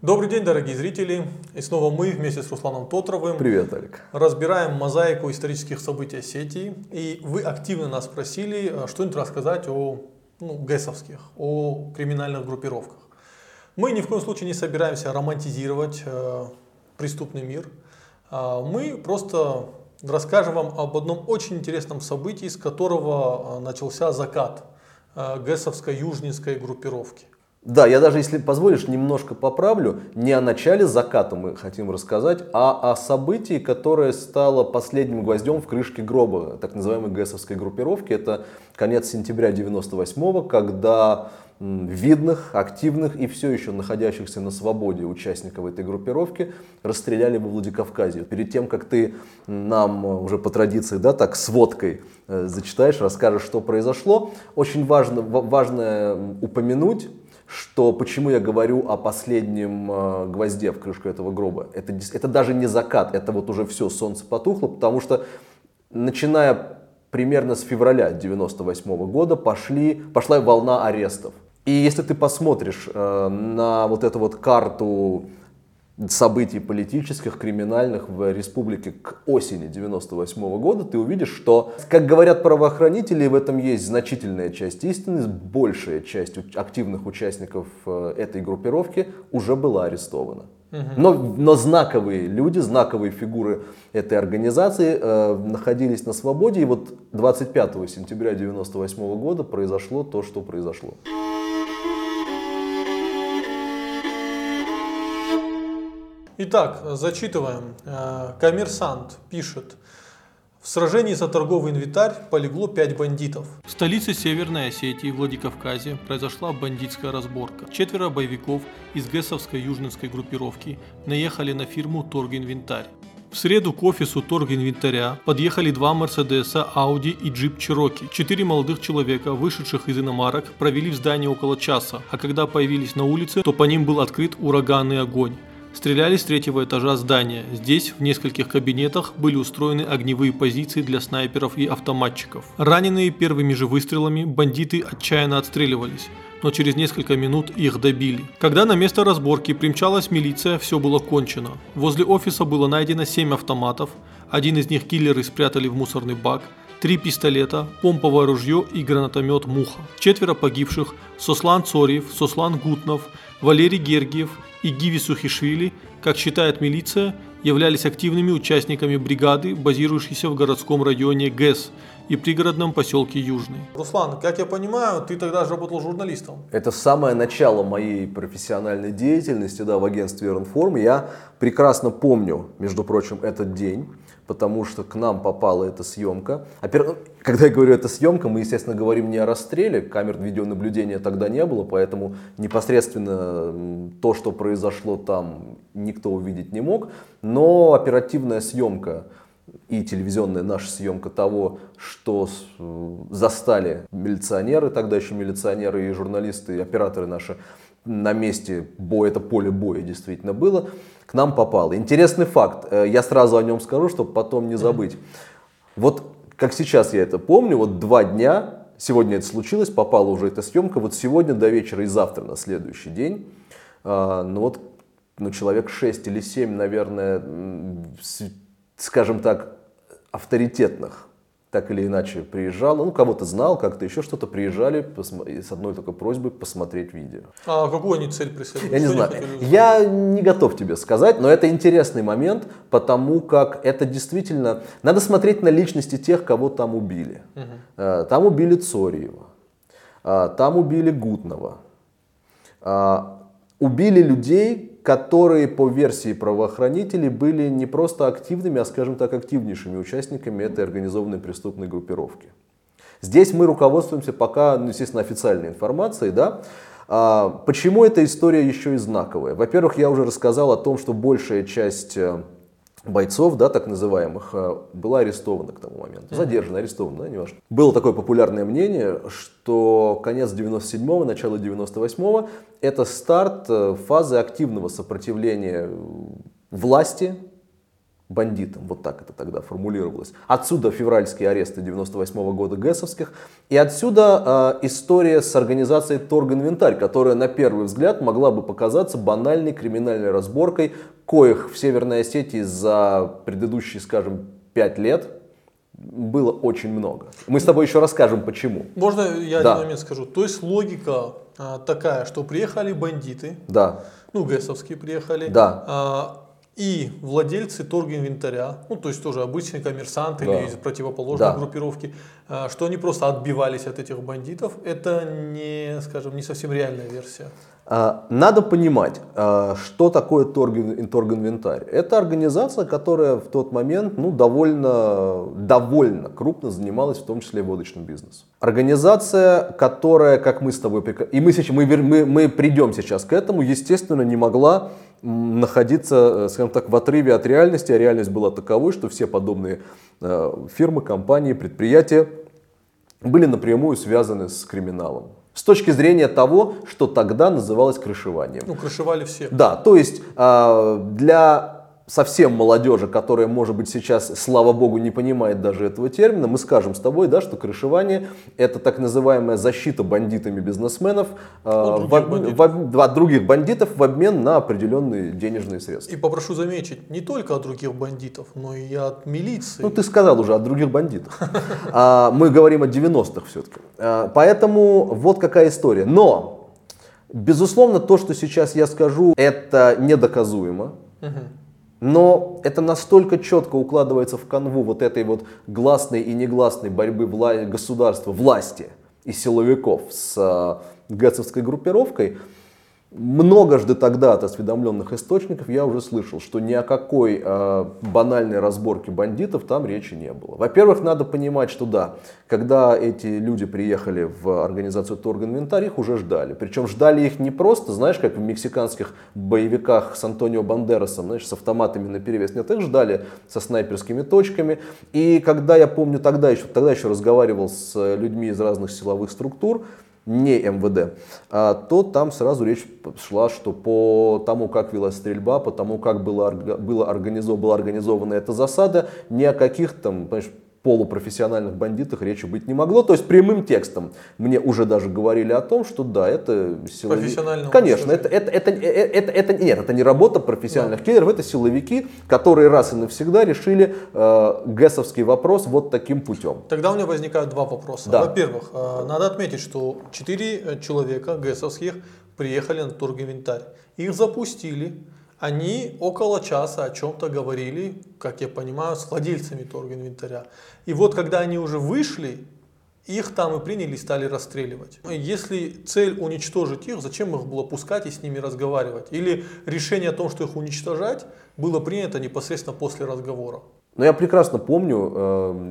Добрый день, дорогие зрители. И снова мы вместе с Русланом Тотровым Привет, Олег. разбираем мозаику исторических событий Осетии. И вы активно нас просили э, что-нибудь рассказать о ну, ГЭСовских, о криминальных группировках. Мы ни в коем случае не собираемся романтизировать э, преступный мир. А мы просто расскажем вам об одном очень интересном событии, с которого э, начался закат э, ГЭСовской южнинской группировки. Да, я даже, если позволишь, немножко поправлю. Не о начале заката мы хотим рассказать, а о событии, которое стало последним гвоздем в крышке гроба так называемой ГЭСовской группировки. Это конец сентября 98-го, когда видных, активных и все еще находящихся на свободе участников этой группировки расстреляли во Владикавказе. Перед тем, как ты нам уже по традиции, да, так сводкой э, зачитаешь, расскажешь, что произошло, очень важно, важно упомянуть, что почему я говорю о последнем э, гвозде в крышку этого гроба. Это, это даже не закат, это вот уже все, солнце потухло, потому что начиная примерно с февраля 98 года пошли, пошла волна арестов. И если ты посмотришь э, на вот эту вот карту событий политических, криминальных в республике к осени 98 -го года, ты увидишь, что, как говорят правоохранители, в этом есть значительная часть истины, большая часть активных участников э, этой группировки уже была арестована. Но, но знаковые люди, знаковые фигуры этой организации э, находились на свободе. И вот 25 сентября 1998 -го года произошло то, что произошло. Итак, зачитываем. Э, коммерсант пишет. В сражении за торговый инвентарь полегло 5 бандитов. В столице Северной Осетии, Владикавказе, произошла бандитская разборка. Четверо боевиков из ГЭСовской южнинской группировки наехали на фирму Торгинвентарь. В среду к офису торгинвентаря подъехали два Мерседеса, Ауди и джип Чироки. Четыре молодых человека, вышедших из иномарок, провели в здании около часа, а когда появились на улице, то по ним был открыт ураганный огонь. Стреляли с третьего этажа здания. Здесь, в нескольких кабинетах, были устроены огневые позиции для снайперов и автоматчиков. Раненые первыми же выстрелами, бандиты отчаянно отстреливались но через несколько минут их добили. Когда на место разборки примчалась милиция, все было кончено. Возле офиса было найдено 7 автоматов, один из них киллеры спрятали в мусорный бак, три пистолета, помповое ружье и гранатомет «Муха». Четверо погибших – Сослан Цорьев, Сослан Гутнов, Валерий Гергиев и Гиви Сухишвили, как считает милиция, являлись активными участниками бригады, базирующейся в городском районе ГЭС и пригородном поселке Южный. Руслан, как я понимаю, ты тогда же работал журналистом. Это самое начало моей профессиональной деятельности да, в агентстве Ранформ. Я прекрасно помню, между прочим, этот день потому что к нам попала эта съемка. Ну, когда я говорю «эта съемка», мы, естественно, говорим не о расстреле, камер видеонаблюдения тогда не было, поэтому непосредственно то, что произошло там, никто увидеть не мог. Но оперативная съемка и телевизионная наша съемка того, что застали милиционеры, тогда еще милиционеры и журналисты, и операторы наши на месте боя, это поле боя действительно было, к нам попало. Интересный факт, э, я сразу о нем скажу, чтобы потом не забыть. Вот как сейчас я это помню, вот два дня, сегодня это случилось, попала уже эта съемка, вот сегодня до вечера и завтра на следующий день, а, ну вот ну, человек 6 или 7, наверное, скажем так, авторитетных так или иначе приезжала, ну, кого-то знал, как-то еще что-то, приезжали с одной только просьбой посмотреть видео. А какую они цель преследуют? Я не знаю. Я не готов тебе сказать, но это интересный момент, потому как это действительно... Надо смотреть на личности тех, кого там убили. Угу. Там убили Цориева, а, там убили Гутного, а, убили людей, которые по версии правоохранителей были не просто активными, а, скажем так, активнейшими участниками этой организованной преступной группировки. Здесь мы руководствуемся пока, ну, естественно, официальной информацией, да, а, Почему эта история еще и знаковая? Во-первых, я уже рассказал о том, что большая часть э, бойцов, да, так называемых, э, была арестована к тому моменту. Задержана, арестована, да, неважно. Было такое популярное мнение, что конец 97-го, начало 98-го – это старт э, фазы активного сопротивления власти бандитам, вот так это тогда формулировалось. Отсюда февральские аресты 98 года ГЭСовских, и отсюда э, история с организацией Торгинвентарь, которая на первый взгляд могла бы показаться банальной криминальной разборкой, коих в Северной Осетии за предыдущие, скажем, пять лет было очень много. Мы с тобой еще расскажем, почему. Можно я да. один момент скажу? То есть логика а, такая, что приехали бандиты, да. ну, ГЭСовские приехали, да. а, и владельцы торгинвентаря, ну то есть тоже обычные коммерсанты да. или из противоположной да. группировки, а, что они просто отбивались от этих бандитов, это не, скажем, не совсем реальная версия. А, надо понимать, а, что такое торгинвентарь. Это организация, которая в тот момент ну, довольно, довольно крупно занималась в том числе водочным бизнесом. Организация, которая, как мы с тобой, и мы, сейчас, мы, мы, мы придем сейчас к этому, естественно, не могла находиться, э, скажем так, в отрыве от реальности, а реальность была таковой, что все подобные э, фирмы, компании, предприятия были напрямую связаны с криминалом. С точки зрения того, что тогда называлось крышеванием. Ну, крышевали все. Да, то есть э, для совсем молодежи, которая, может быть, сейчас, слава богу, не понимает даже этого термина, мы скажем с тобой, да, что крышевание – это так называемая защита бандитами бизнесменов э, от, других в, бандитов. В, от других бандитов в обмен на определенные денежные средства. И попрошу заметить, не только от других бандитов, но и от милиции. Ну, ты сказал уже, от других бандитов. А, мы говорим о 90-х все-таки. А, поэтому вот какая история. Но, безусловно, то, что сейчас я скажу, это недоказуемо. Угу. Но это настолько четко укладывается в канву вот этой вот гласной и негласной борьбы вла- государства, власти и силовиков с э, гэцевской группировкой, Многожды тогда от осведомленных источников я уже слышал, что ни о какой э, банальной разборке бандитов там речи не было. Во-первых, надо понимать, что да, когда эти люди приехали в организацию Торгинвентарь, их уже ждали. Причем ждали их не просто, знаешь, как в мексиканских боевиках с Антонио Бандерасом, знаешь, с автоматами на перевес. Нет, их ждали со снайперскими точками. И когда я помню, тогда еще, тогда еще разговаривал с людьми из разных силовых структур, не МВД, а, то там сразу речь шла, что по тому, как велась стрельба, по тому, как было, было организована, была организована эта засада, ни о каких там, понимаешь, полупрофессиональных бандитах речи быть не могло. То есть прямым текстом мне уже даже говорили о том, что да, это силовики. Конечно, это, это, это, это, это, нет, это не работа профессиональных да. киллеров, это силовики, которые раз и навсегда решили э, ГЭСовский вопрос вот таким путем. Тогда у меня возникают два вопроса. Да. Во-первых, э, надо отметить, что четыре э, человека ГЭСовских приехали на торговинтарь. Их запустили, они около часа о чем-то говорили, как я понимаю, с владельцами торгинвентаря. И вот когда они уже вышли, их там и приняли и стали расстреливать. Если цель уничтожить их, зачем их было пускать и с ними разговаривать? Или решение о том, что их уничтожать, было принято непосредственно после разговора? Но я прекрасно помню э,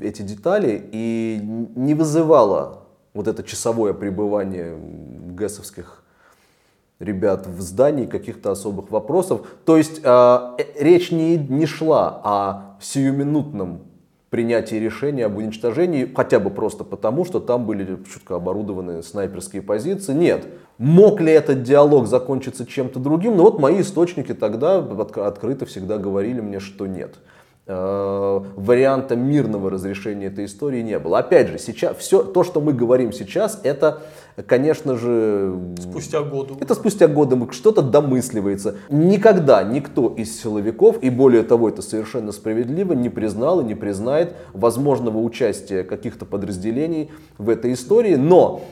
эти детали и не вызывало вот это часовое пребывание гэсовских ребят в здании каких-то особых вопросов. То есть э, э, речь не, не шла о сиюминутном принятии решения об уничтожении, хотя бы просто потому, что там были чутко оборудованы снайперские позиции. Нет. Мог ли этот диалог закончиться чем-то другим? Ну вот мои источники тогда открыто всегда говорили мне, что нет. Э, варианта мирного разрешения этой истории не было. Опять же, сейчас все то, что мы говорим сейчас, это конечно же... Спустя годы. Это спустя годы что-то домысливается. Никогда никто из силовиков, и более того, это совершенно справедливо, не признал и не признает возможного участия каких-то подразделений в этой истории. Но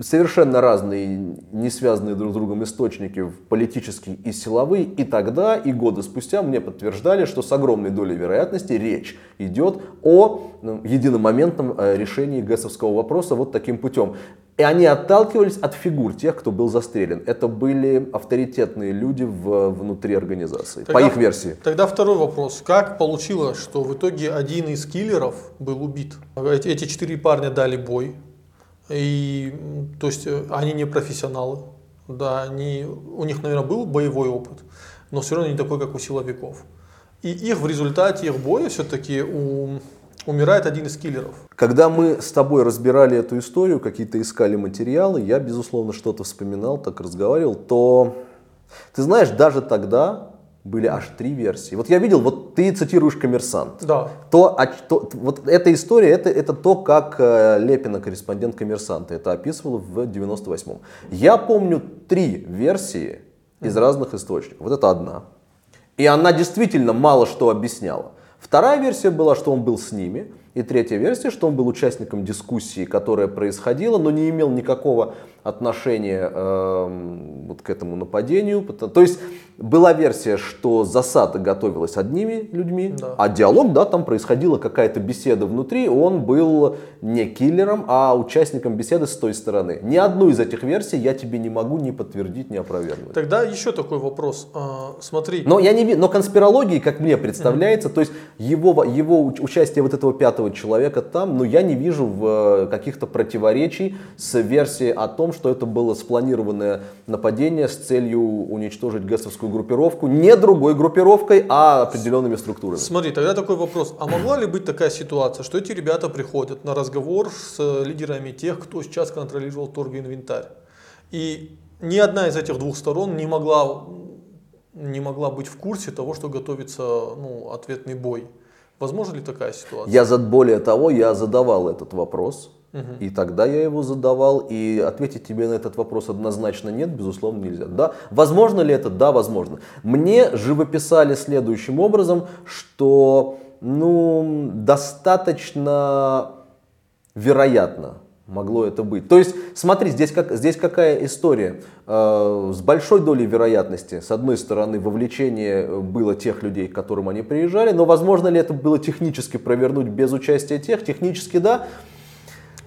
совершенно разные, не связанные друг с другом источники, политические и силовые, и тогда, и годы спустя мне подтверждали, что с огромной долей вероятности речь идет о единомоментном э, решении ГЭСовского вопроса вот таким путем. И они отталкивались от фигур тех, кто был застрелен. Это были авторитетные люди в, внутри организации, тогда, по их версии. Тогда второй вопрос. Как получилось, что в итоге один из киллеров был убит? Эти, эти четыре парня дали бой. И, то есть э, они не профессионалы. Да, они, у них, наверное, был боевой опыт, но все равно не такой, как у силовиков. И их в результате их боя все-таки у умирает один из киллеров. Когда мы с тобой разбирали эту историю, какие-то искали материалы, я, безусловно, что-то вспоминал, так разговаривал, то, ты знаешь, даже тогда были аж три версии. Вот я видел, вот ты цитируешь «Коммерсант». Да. То, а, то, вот эта история, это, это то, как э, Лепина, корреспондент «Коммерсанта», это описывал в 98-м. Я помню три версии из разных источников. Вот это одна. И она действительно мало что объясняла. Вторая версия была, что он был с ними. И третья версия, что он был участником дискуссии, которая происходила, но не имел никакого отношения э, вот к этому нападению. То есть была версия, что засада готовилась одними людьми, да. а диалог, да, там происходила какая-то беседа внутри, он был не киллером, а участником беседы с той стороны. Ни одну из этих версий я тебе не могу ни подтвердить, ни опровергнуть. Тогда еще такой вопрос. А, смотри. Но я не но конспирологии, как мне представляется, mm-hmm. то есть его, его участие вот этого пятого человека там, ну я не вижу в э, каких-то противоречий с версией о том, что это было спланированное нападение с целью уничтожить ГЭСовскую группировку не другой группировкой, а определенными структурами. Смотри, тогда такой вопрос. А могла ли быть такая ситуация, что эти ребята приходят на разговор с лидерами тех, кто сейчас контролировал торгоинвентарь? И ни одна из этих двух сторон не могла, не могла быть в курсе того, что готовится ну, ответный бой. Возможно ли такая ситуация? Я за более того, я задавал этот вопрос и тогда я его задавал, и ответить тебе на этот вопрос однозначно нет, безусловно, нельзя. Да, возможно ли это? Да, возможно. Мне живописали следующим образом, что ну, достаточно вероятно могло это быть. То есть, смотри, здесь, как, здесь какая история. Э, с большой долей вероятности, с одной стороны, вовлечение было тех людей, к которым они приезжали, но возможно ли это было технически провернуть без участия тех? Технически да,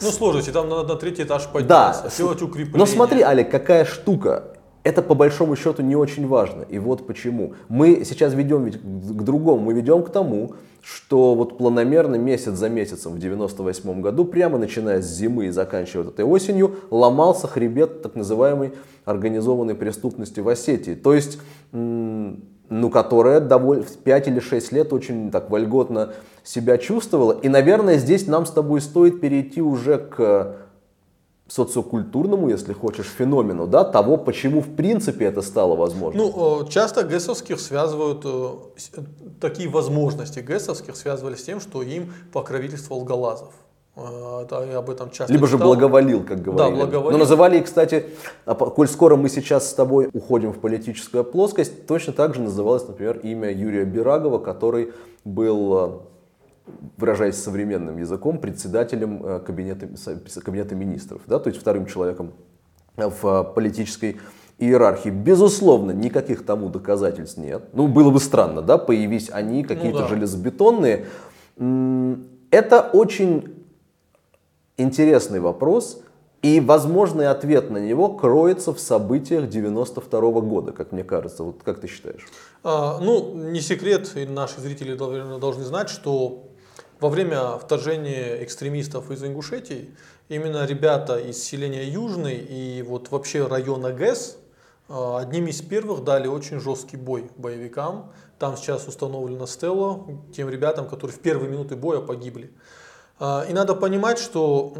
ну, сложности, там надо на третий этаж подняться, да. сделать укрепление. Но смотри, Олег, какая штука. Это по большому счету не очень важно. И вот почему. Мы сейчас ведем ведь к другому. Мы ведем к тому, что вот планомерно месяц за месяцем в 98 году, прямо начиная с зимы и заканчивая этой осенью, ломался хребет так называемой организованной преступности в Осетии. То есть ну, которая в 5 или 6 лет очень так вольготно себя чувствовала. И, наверное, здесь нам с тобой стоит перейти уже к социокультурному, если хочешь, феномену, да, того, почему в принципе это стало возможно. Ну, э, часто ГЭСовских связывают, э, такие возможности ГЭСовских связывали с тем, что им покровительствовал Галазов. А, да, я об этом часто Либо читал. же благоволил, как говорили. Да, благоволил. Но называли их, кстати, а коль скоро мы сейчас с тобой уходим в политическую плоскость, точно так же называлось, например, имя Юрия Бирагова, который был а, выражаясь современным языком, председателем кабинета, кабинета министров, да, то есть вторым человеком в политической иерархии. Безусловно, никаких тому доказательств нет. Ну, было бы странно, да, появись они какие-то ну, да. железобетонные. Это очень интересный вопрос, и возможный ответ на него кроется в событиях 92 -го года, как мне кажется. Вот как ты считаешь? А, ну, не секрет, и наши зрители должны знать, что во время вторжения экстремистов из Ингушетии именно ребята из селения Южный и вот вообще района ГЭС а, одними из первых дали очень жесткий бой боевикам. Там сейчас установлена стела тем ребятам, которые в первые минуты боя погибли. А, и надо понимать, что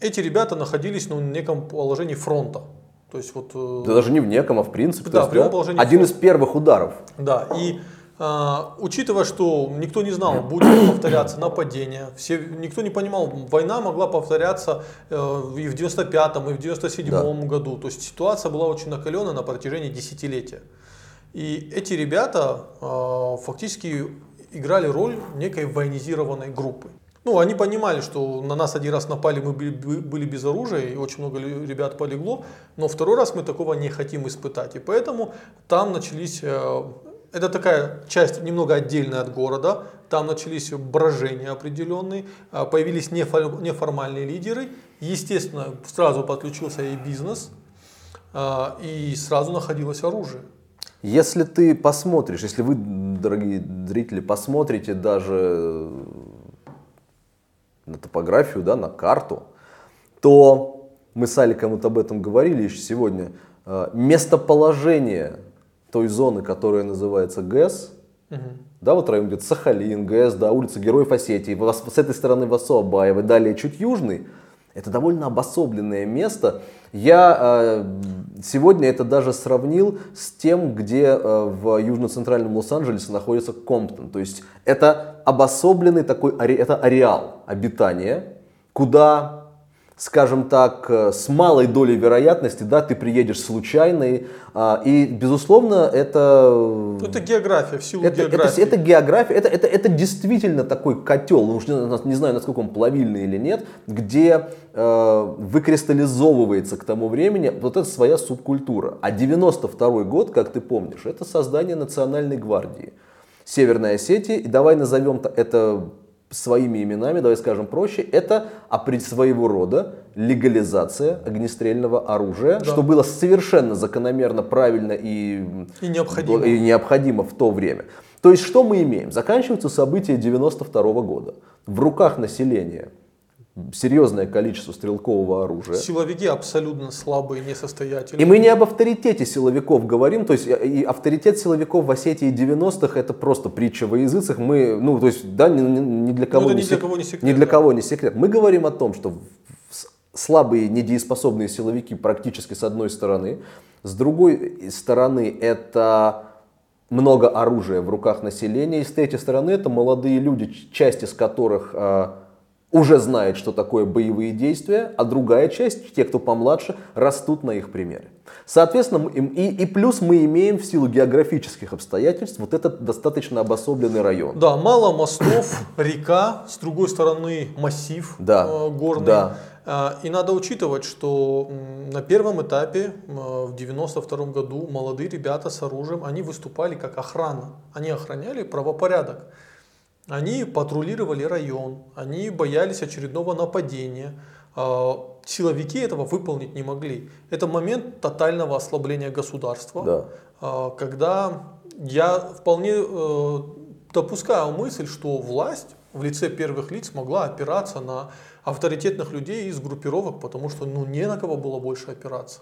эти ребята находились ну, в неком положении фронта. То есть вот, э, да даже не в неком, а в принципе. Да, есть, в прямом да? положении Один фронта. из первых ударов. Да, и а, учитывая, что никто не знал, будет повторяться нападение, все, никто не понимал, война могла повторяться э, и в 95-м, и в 97-м да. году. То есть ситуация была очень накаленная на протяжении десятилетия. И эти ребята э, фактически играли роль некой военизированной группы. Ну, они понимали, что на нас один раз напали, мы были без оружия, и очень много ребят полегло, но второй раз мы такого не хотим испытать. И поэтому там начались, э, это такая часть немного отдельная от города, там начались брожения определенные, э, появились неформальные лидеры, естественно, сразу подключился и бизнес, э, и сразу находилось оружие. Если ты посмотришь, если вы, дорогие зрители, посмотрите даже на топографию, да, на карту, то мы с Аликом вот об этом говорили еще сегодня, э, местоположение той зоны, которая называется ГЭС, угу. да, вот район где-то Сахалин, ГЭС, да, улица Героев Осетии, с этой стороны Васо Абаева, далее чуть южный, это довольно обособленное место, Я э, сегодня это даже сравнил с тем, где э, в южно-центральном Лос-Анджелесе находится Комптон. То есть это обособленный такой, это ареал обитания, куда скажем так, э, с малой долей вероятности, да, ты приедешь случайно, а, и, безусловно, это... Ну, это география, в силу это, географии. Это, это география, это, это, это действительно такой котел, ну, уж не, не знаю, насколько он плавильный или нет, где э, выкристаллизовывается к тому времени вот эта своя субкультура. А 92 год, как ты помнишь, это создание Национальной гвардии. Северной Осетии, и давай назовем это своими именами, давай скажем проще, это своего рода легализация огнестрельного оружия, да. что было совершенно закономерно, правильно и, и, необходимо. и необходимо в то время. То есть что мы имеем? Заканчиваются события 92 года. В руках населения серьезное количество стрелкового оружия. Силовики абсолютно слабые, несостоятельные. И мы не об авторитете силовиков говорим, то есть и авторитет силовиков в Осетии 90-х это просто притча во языцах. Мы, ну, то есть, да, ни, ни для кого, ну, не, для кого не секрет. Ни для да. кого не секрет. Мы говорим о том, что слабые, недееспособные силовики практически с одной стороны, с другой стороны это много оружия в руках населения, и с третьей стороны это молодые люди, часть из которых а, уже знает, что такое боевые действия, а другая часть, те, кто помладше, растут на их примере. Соответственно, и, и плюс мы имеем в силу географических обстоятельств вот этот достаточно обособленный район. Да, мало мостов, река, с другой стороны массив да, э, горный. Да. Э, и надо учитывать, что на первом этапе э, в 92 году молодые ребята с оружием, они выступали как охрана. Они охраняли правопорядок. Они патрулировали район, они боялись очередного нападения. А, силовики этого выполнить не могли. Это момент тотального ослабления государства, да. А, когда я вполне э, допускаю мысль, что власть в лице первых лиц могла опираться на авторитетных людей из группировок, потому что ну, не на кого было больше опираться.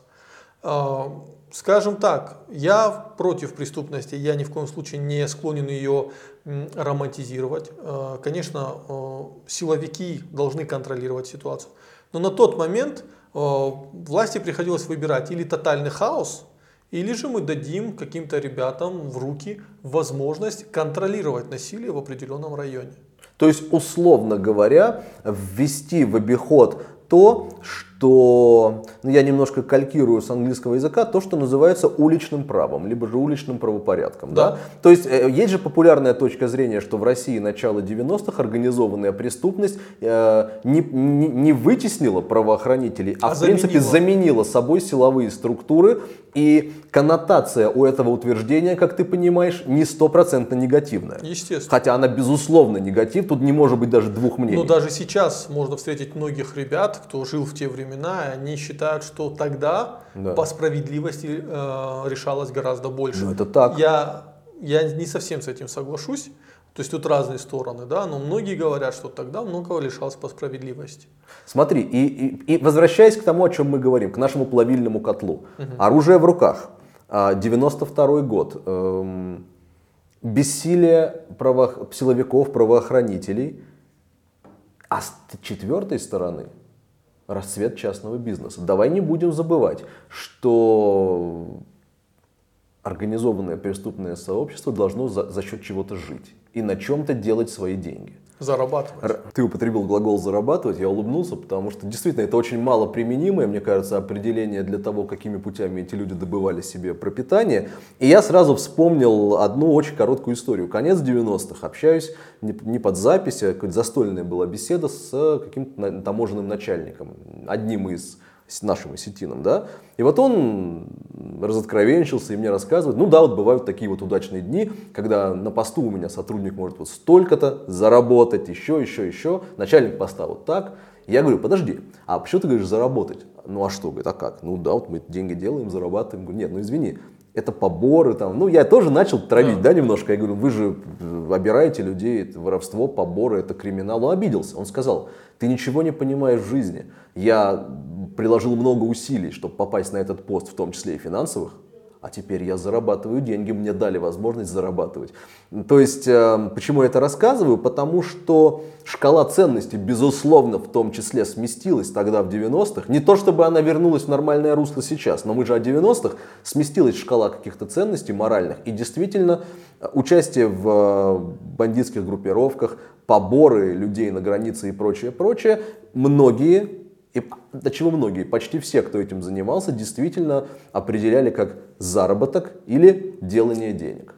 А, скажем так, я против преступности, я ни в коем случае не склонен ее романтизировать. А, конечно, а, силовики должны контролировать ситуацию. Но на тот момент власти приходилось выбирать или тотальный хаос, или же мы дадим каким-то ребятам в руки возможность контролировать насилие в определенном районе. То есть, условно говоря, ввести в обиход то, что, ну, я немножко калькирую с английского языка, то, что называется уличным правом, либо же уличным правопорядком. Да. Да? То есть э, есть же популярная точка зрения, что в России начало 90-х организованная преступность э, не, не, не вытеснила правоохранителей, а, а в заменила. принципе заменила собой силовые структуры. И коннотация у этого утверждения, как ты понимаешь, не стопроцентно негативная. Естественно. Хотя она безусловно негатив, тут не может быть даже двух мнений. Но даже сейчас можно встретить многих ребят, кто жил в те времена, времена, они считают, что тогда да. по справедливости э, решалось гораздо больше. Ну, это так. Я, я не совсем с этим соглашусь. То есть тут разные стороны, да, но многие говорят, что тогда многого лишалось по справедливости. Смотри, и, и, и возвращаясь к тому, о чем мы говорим, к нашему плавильному котлу. Угу. Оружие в руках. 92 а, год. Эм, бессилие право, силовиков, правоохранителей. А с четвертой стороны расцвет частного бизнеса. Давай не будем забывать, что организованное преступное сообщество должно за, за счет чего-то жить и на чем-то делать свои деньги. Зарабатывать. Ты употребил глагол зарабатывать, я улыбнулся, потому что действительно это очень мало применимое, мне кажется, определение для того, какими путями эти люди добывали себе пропитание. И я сразу вспомнил одну очень короткую историю. Конец 90-х. Общаюсь не под запись, а какая-то застольная была беседа с каким-то таможенным начальником, одним из с нашим осетином, да, и вот он разоткровенчился и мне рассказывает, ну да, вот бывают такие вот удачные дни, когда на посту у меня сотрудник может вот столько-то заработать, еще, еще, еще, начальник поста вот так, я говорю, подожди, а почему ты говоришь заработать? Ну а что? Говорит, а как? Ну да, вот мы деньги делаем, зарабатываем. Говорю, нет, ну извини, это поборы там. Ну, я тоже начал травить, да, да немножко. Я говорю, вы же обираете людей, это воровство, поборы, это криминал. Он обиделся. Он сказал, ты ничего не понимаешь в жизни. Я приложил много усилий, чтобы попасть на этот пост, в том числе и финансовых, а теперь я зарабатываю деньги, мне дали возможность зарабатывать. То есть, э, почему я это рассказываю? Потому что шкала ценностей, безусловно, в том числе сместилась тогда в 90-х. Не то, чтобы она вернулась в нормальное русло сейчас, но мы же о 90-х, сместилась шкала каких-то ценностей моральных. И действительно, участие в э, бандитских группировках, поборы людей на границе и прочее, прочее, многие и до чего многие, почти все, кто этим занимался, действительно определяли как заработок или делание денег.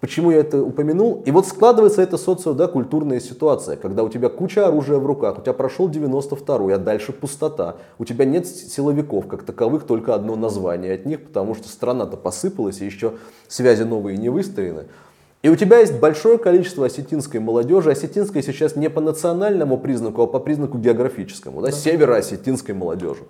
Почему я это упомянул? И вот складывается эта социо-культурная ситуация, когда у тебя куча оружия в руках, у тебя прошел 92-й, а дальше пустота. У тебя нет силовиков, как таковых, только одно название от них, потому что страна-то посыпалась, и еще связи новые не выстроены. И у тебя есть большое количество осетинской молодежи. Осетинская сейчас не по национальному признаку, а по признаку географическому. Да. Северо-осетинской молодежи.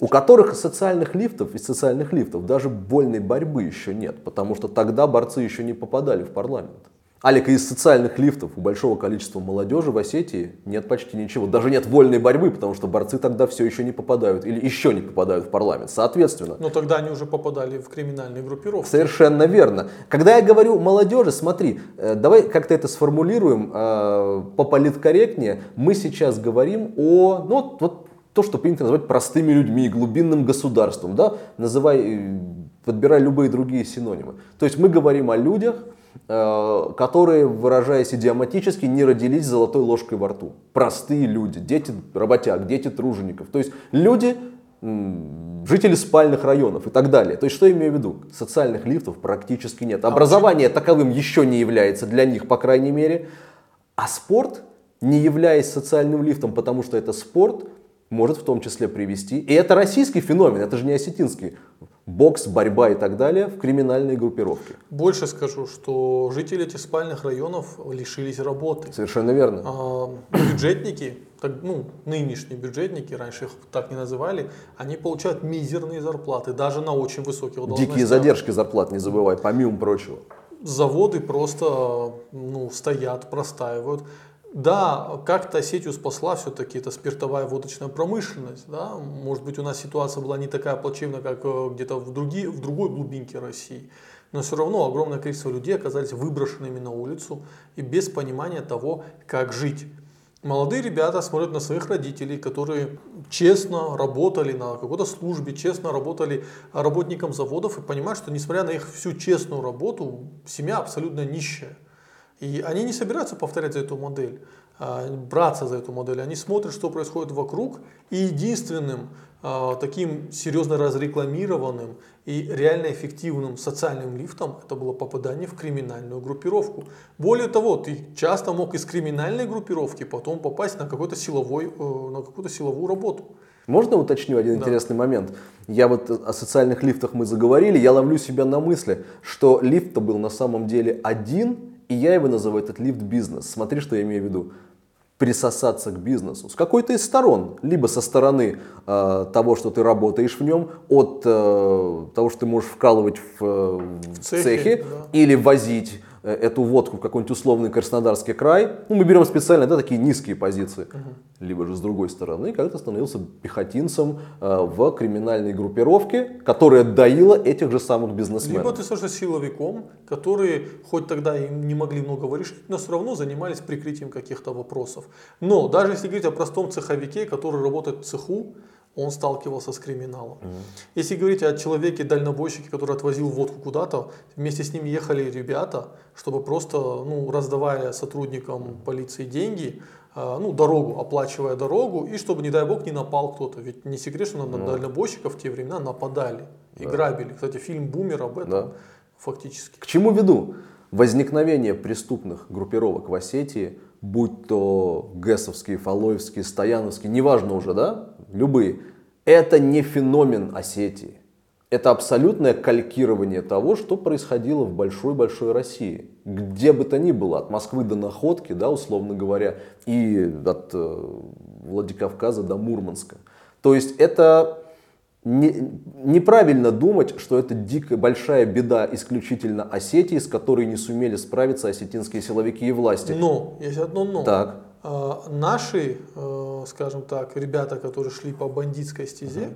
У которых социальных лифтов и социальных лифтов даже вольной борьбы еще нет. Потому что тогда борцы еще не попадали в парламент. Алика, из социальных лифтов у большого количества молодежи в Осетии нет почти ничего. Даже нет вольной борьбы, потому что борцы тогда все еще не попадают или еще не попадают в парламент. Соответственно. Но тогда они уже попадали в криминальные группировки. Совершенно верно. Когда я говорю молодежи, смотри, э, давай как-то это сформулируем э, политкорректнее. Мы сейчас говорим о, ну вот то, что принято называть простыми людьми, глубинным государством, да, называй, э, подбирай любые другие синонимы. То есть мы говорим о людях, которые, выражаясь идиоматически, не родились золотой ложкой во рту. Простые люди, дети работяг, дети тружеников. То есть люди, жители спальных районов и так далее. То есть что я имею в виду? Социальных лифтов практически нет. Образование таковым еще не является для них, по крайней мере. А спорт, не являясь социальным лифтом, потому что это спорт, может в том числе привести, и это российский феномен, это же не осетинский, бокс, борьба и так далее в криминальные группировки. Больше скажу, что жители этих спальных районов лишились работы. Совершенно верно. А, бюджетники, так, ну, нынешние бюджетники, раньше их так не называли, они получают мизерные зарплаты, даже на очень высоких должностях. Дикие задержки зарплат, не забывай, помимо прочего. Заводы просто ну, стоят, простаивают. Да, как-то Осетию спасла все-таки это спиртовая водочная промышленность. Да? Может быть, у нас ситуация была не такая плачевная, как э, где-то в, другие, в другой глубинке России. Но все равно огромное количество людей оказались выброшенными на улицу и без понимания того, как жить. Молодые ребята смотрят на своих родителей, которые честно работали на какой-то службе, честно работали работником заводов и понимают, что несмотря на их всю честную работу, семья абсолютно нищая. И они не собираются повторять за эту модель, а, браться за эту модель. Они смотрят, что происходит вокруг, и единственным а, таким серьезно разрекламированным и реально эффективным социальным лифтом это было попадание в криминальную группировку. Более того, ты часто мог из криминальной группировки потом попасть на, какой-то силовой, э, на какую-то силовую работу. Можно уточню один да. интересный момент? Я вот о социальных лифтах мы заговорили, я ловлю себя на мысли, что лифт-то был на самом деле один, и я его называю этот лифт бизнес. Смотри, что я имею в виду. Присосаться к бизнесу с какой-то из сторон. Либо со стороны э, того, что ты работаешь в нем, от э, того, что ты можешь вкалывать в, э, в цехе, цехе да. или возить эту водку в какой-нибудь условный Краснодарский край, ну, мы берем специально да, такие низкие позиции, угу. либо же с другой стороны, ты становился пехотинцем э, в криминальной группировке, которая доила этих же самых бизнесменов. Либо ты слышишь силовиком, которые хоть тогда и не могли много решить, но все равно занимались прикрытием каких-то вопросов. Но даже если говорить о простом цеховике, который работает в цеху, он сталкивался с криминалом. Mm. Если говорить о человеке-дальнобойщике, который отвозил водку куда-то, вместе с ним ехали ребята, чтобы просто, ну, раздавая сотрудникам полиции деньги, э, ну, дорогу, оплачивая дорогу, и чтобы, не дай бог, не напал кто-то. Ведь не секрет, что на mm. дальнобойщиков в те времена нападали и да. грабили. Кстати, фильм «Бумер» об этом да. фактически. К чему веду? Возникновение преступных группировок в Осетии, будь то ГЭСовские, Фалоевские, Стояновские, неважно уже, да, любые, это не феномен Осетии. Это абсолютное калькирование того, что происходило в большой-большой России. Где бы то ни было, от Москвы до Находки, да, условно говоря, и от э, Владикавказа до Мурманска. То есть это не, неправильно думать, что это дикая большая беда исключительно Осетии, с которой не сумели справиться осетинские силовики и власти. Но, есть одно но. Так. А, наши, э, скажем так, ребята, которые шли по бандитской стезе,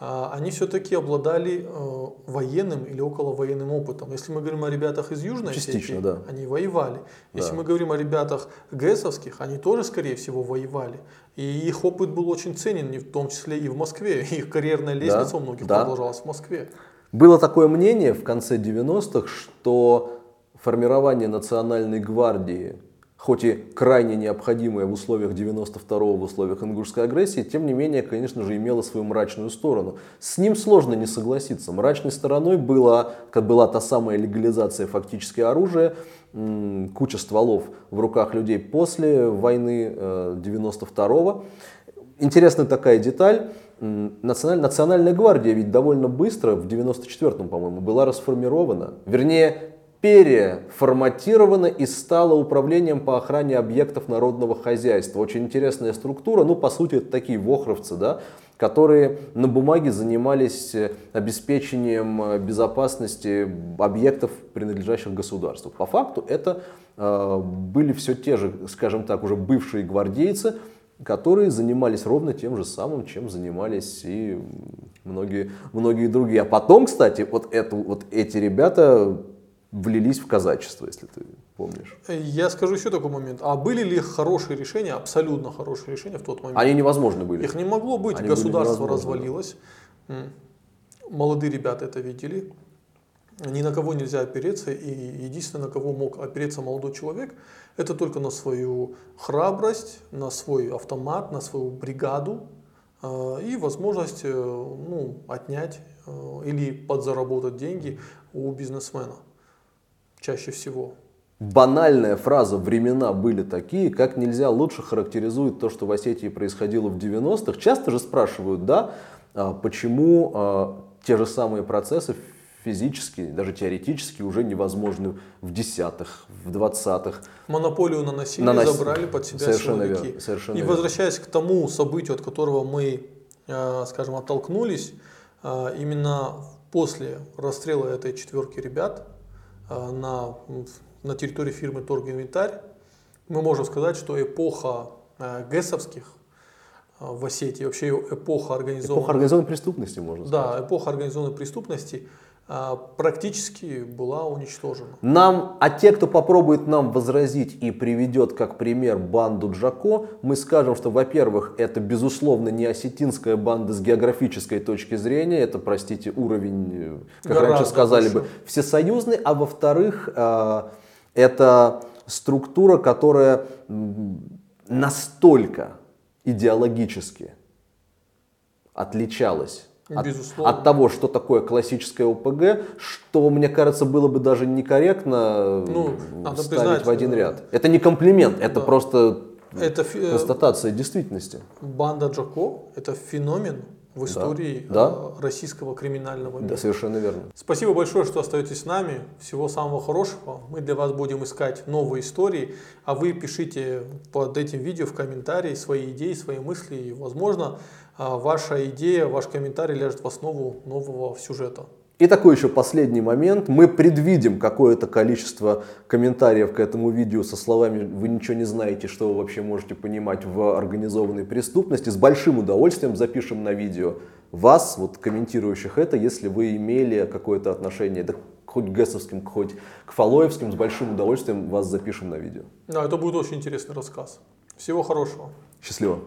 угу. они все-таки обладали э, военным или околовоенным опытом. Если мы говорим о ребятах из Южной Частично, Осетии, да. они воевали. Если Да. мы говорим о ребятах ГЭСовских, они тоже, скорее всего, воевали. И их опыт был очень ценен, в том числе и в Москве. Их карьерная лестница у многих да. продолжалась в Москве. Было такое мнение в конце 90-х, что формирование национальной гвардии, хоть и крайне необходимое в условиях 92-го, в условиях ингушской агрессии, тем не менее, конечно же, имело свою мрачную сторону. С ним сложно не согласиться. Мрачной стороной была, как была та самая легализация фактически оружия, куча стволов в руках людей после войны э, 92-го. Интересная такая деталь. Националь- Национальная гвардия ведь довольно быстро, в 94-м, по-моему, была расформирована. Вернее, переформатирована и стала управлением по охране объектов народного хозяйства. Очень интересная структура. Ну, по сути, это такие вохровцы, да, которые на бумаге занимались э, обеспечением э, безопасности объектов, принадлежащих государству. По факту это э, были все те же, скажем так, уже бывшие гвардейцы, которые занимались ровно тем же самым, чем занимались и многие, многие другие. А потом, кстати, вот, эту, вот эти ребята влились в казачество, если ты помнишь. Я скажу еще такой момент. А были ли хорошие решения, абсолютно хорошие решения в тот момент? Они невозможны были. Их не могло быть, Они государство развалилось. Молодые ребята это видели. Ни на кого нельзя опереться, и единственное, на кого мог опереться молодой человек, это только на свою храбрость, на свой автомат, на свою бригаду э, и возможность э, ну, отнять э, или подзаработать деньги у бизнесмена чаще всего. Банальная фраза «времена были такие», как нельзя лучше характеризует то, что в Осетии происходило в 90-х. Часто же спрашивают, да, а, почему а, те же самые процессы физически, даже теоретически уже невозможны в десятых, в двадцатых. Монополию на насилие На нас- забрали под себя Совершенно силовики. верно, совершенно И верно. возвращаясь к тому событию, от которого мы, э, скажем, оттолкнулись, именно после расстрела этой четверки ребят на, на территории фирмы Торгинвентарь, мы можем сказать, что эпоха э, ГЭСовских э, в Осетии, вообще эпоха организованной Эпоха организованной преступности, можно сказать. да, эпоха организованной преступности э, практически была уничтожена. Нам, а те, кто попробует нам возразить и приведет как пример банду Джако, мы скажем, что, во-первых, это, безусловно, не осетинская банда с географической точки зрения, это, простите, уровень, э, как Гораздо раньше сказали выше. бы, всесоюзный, а во-вторых, э, это структура, которая настолько идеологически отличалась от, Безусловно. от того, что такое классическое ОПГ, что, мне кажется, было бы даже некорректно Ну, э, надо ставить признать, в один э, ряд. Это не комплимент, это да. просто Это э, констатация действительности. Банда Джако – это феномен в истории Да. э, российского криминального мира. Да, совершенно верно. Спасибо большое, что остаетесь с нами. Всего самого хорошего. Мы для вас будем искать новые истории, а вы пишите под этим видео в комментарии свои идеи, свои мысли. И, возможно, э, ваша идея, ваш комментарий ляжет в основу нового сюжета. И такой еще последний момент. Мы предвидим какое-то количество комментариев к этому видео со словами «Вы ничего не знаете, что вы вообще можете понимать в организованной преступности». С большим удовольствием запишем на видео вас, вот комментирующих это, если вы имели какое-то отношение, да хоть к ГЭСовским, хоть к Фалоевским, с большим удовольствием вас запишем на видео. Да, это будет очень интересный рассказ. Всего хорошего. Счастливо!